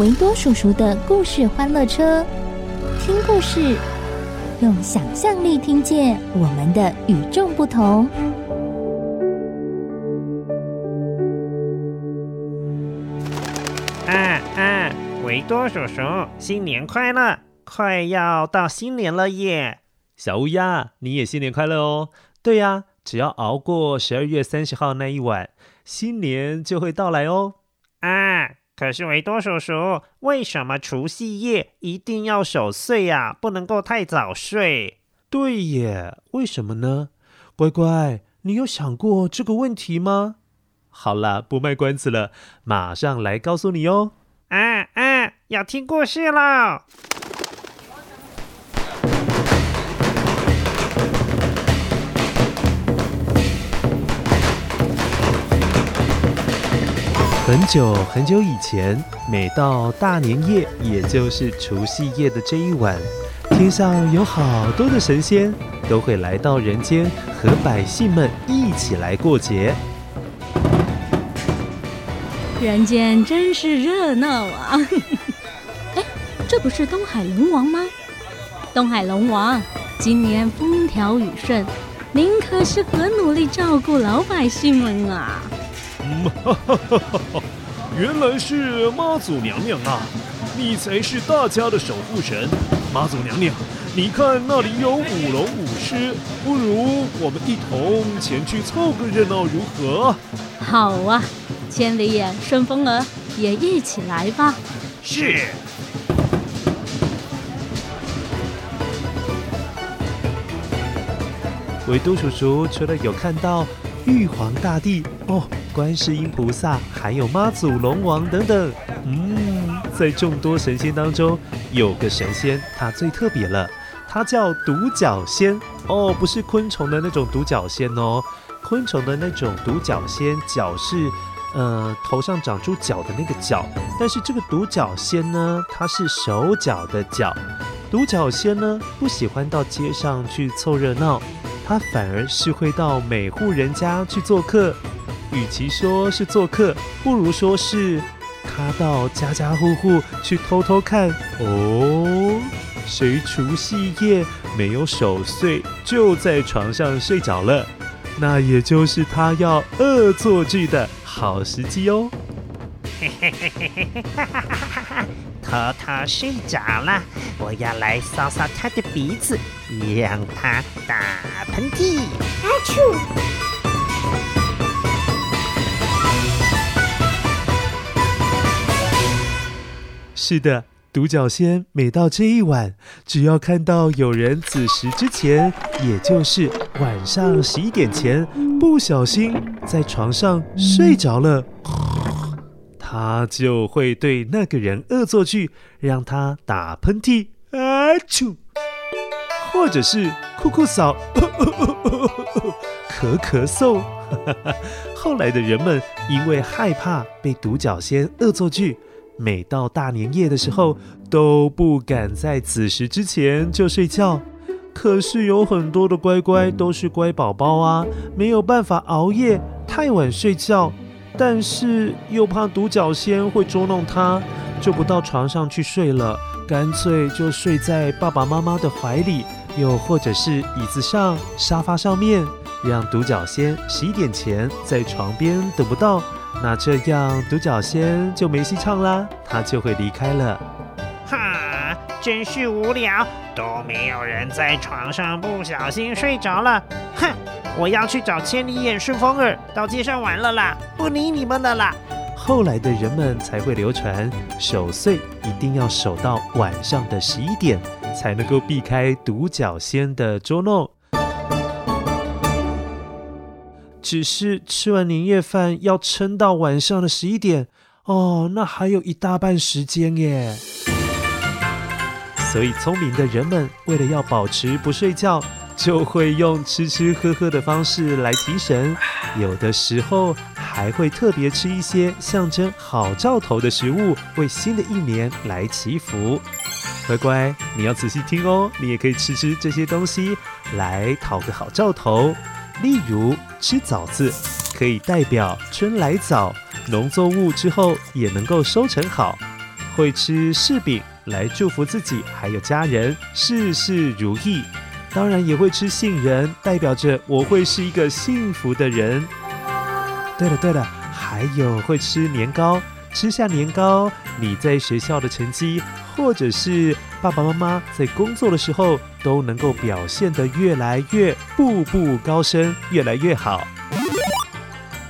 维多叔叔的故事欢乐车，听故事，用想象力听见我们的与众不同。啊啊！维多叔叔，新年快乐！快要到新年了耶！小乌鸦，你也新年快乐哦！对呀。只要熬过十二月三十号那一晚，新年就会到来哦。啊，可是维多叔叔，为什么除夕夜一定要守岁呀？不能够太早睡。对耶，为什么呢？乖乖，你有想过这个问题吗？好了，不卖关子了，马上来告诉你哦。啊啊，要听故事了。很久很久以前，每到大年夜，也就是除夕夜的这一晚，天上有好多的神仙都会来到人间，和百姓们一起来过节。人间真是热闹啊！哎，这不是东海龙王吗？东海龙王，今年风调雨顺，您可是很努力照顾老百姓们啊！哈哈哈哈，原来是妈祖娘娘啊！你才是大家的守护神，妈祖娘娘。你看那里有舞龙舞狮，不如我们一同前去凑个热闹，如何？好啊，千里眼、顺风耳也一起来吧。是。维多叔叔除了有看到玉皇大帝哦。观世音菩萨，还有妈祖、龙王等等。嗯，在众多神仙当中，有个神仙，他最特别了，他叫独角仙。哦，不是昆虫的那种独角仙哦，昆虫的那种独角仙，角是呃头上长出角的那个角，但是这个独角仙呢，它是手脚的脚。独角仙呢，不喜欢到街上去凑热闹，他反而是会到每户人家去做客。与其说是做客，不如说是他到家家户户去偷偷看哦，谁除夕夜没有守岁，就在床上睡着了，那也就是他要恶作剧的好时机哦。偷偷睡着了，我要来搔搔他的鼻子，让他打喷嚏。阿嚏！是的，独角仙每到这一晚，只要看到有人子时之前，也就是晚上十一点前，不小心在床上睡着了，他就会对那个人恶作剧，让他打喷嚏，啊啾，或者是酷酷扫，咳咳嗽。后来的人们因为害怕被独角仙恶作剧。每到大年夜的时候，都不敢在子时之前就睡觉。可是有很多的乖乖都是乖宝宝啊，没有办法熬夜太晚睡觉，但是又怕独角仙会捉弄他，就不到床上去睡了，干脆就睡在爸爸妈妈的怀里，又或者是椅子上、沙发上面，让独角仙十一点前在床边等不到。那这样独角仙就没戏唱啦，他就会离开了。哈，真是无聊，都没有人在床上不小心睡着了。哼，我要去找千里眼顺风耳，到街上玩了啦，不理你们了啦。后来的人们才会流传，守岁一定要守到晚上的十一点，才能够避开独角仙的捉弄。只是吃完年夜饭要撑到晚上的十一点哦，那还有一大半时间耶。所以聪明的人们为了要保持不睡觉，就会用吃吃喝喝的方式来提神，有的时候还会特别吃一些象征好兆头的食物，为新的一年来祈福。乖乖，你要仔细听哦，你也可以吃吃这些东西来讨个好兆头。例如吃枣子，可以代表春来早，农作物之后也能够收成好；会吃柿饼来祝福自己还有家人事事如意。当然也会吃杏仁，代表着我会是一个幸福的人。对了对了，还有会吃年糕，吃下年糕，你在学校的成绩，或者是爸爸妈妈在工作的时候，都能够表现得越来越步步高升，越来越好。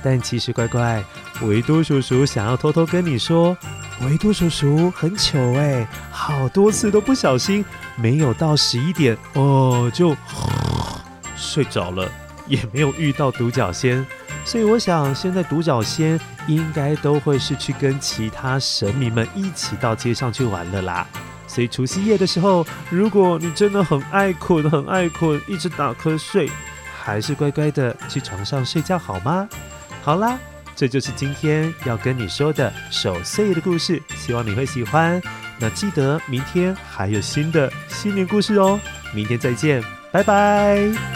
但其实乖乖，维多叔叔想要偷偷跟你说，维多叔叔很糗哎，好多次都不小心没有到十一点哦，就睡着了，也没有遇到独角仙。所以我想，现在独角仙应该都会是去跟其他神明们一起到街上去玩了啦。所以除夕夜的时候，如果你真的很爱困、很爱困，一直打瞌睡，还是乖乖的去床上睡觉好吗？好啦，这就是今天要跟你说的守岁的故事，希望你会喜欢。那记得明天还有新的新年故事哦，明天再见，拜拜。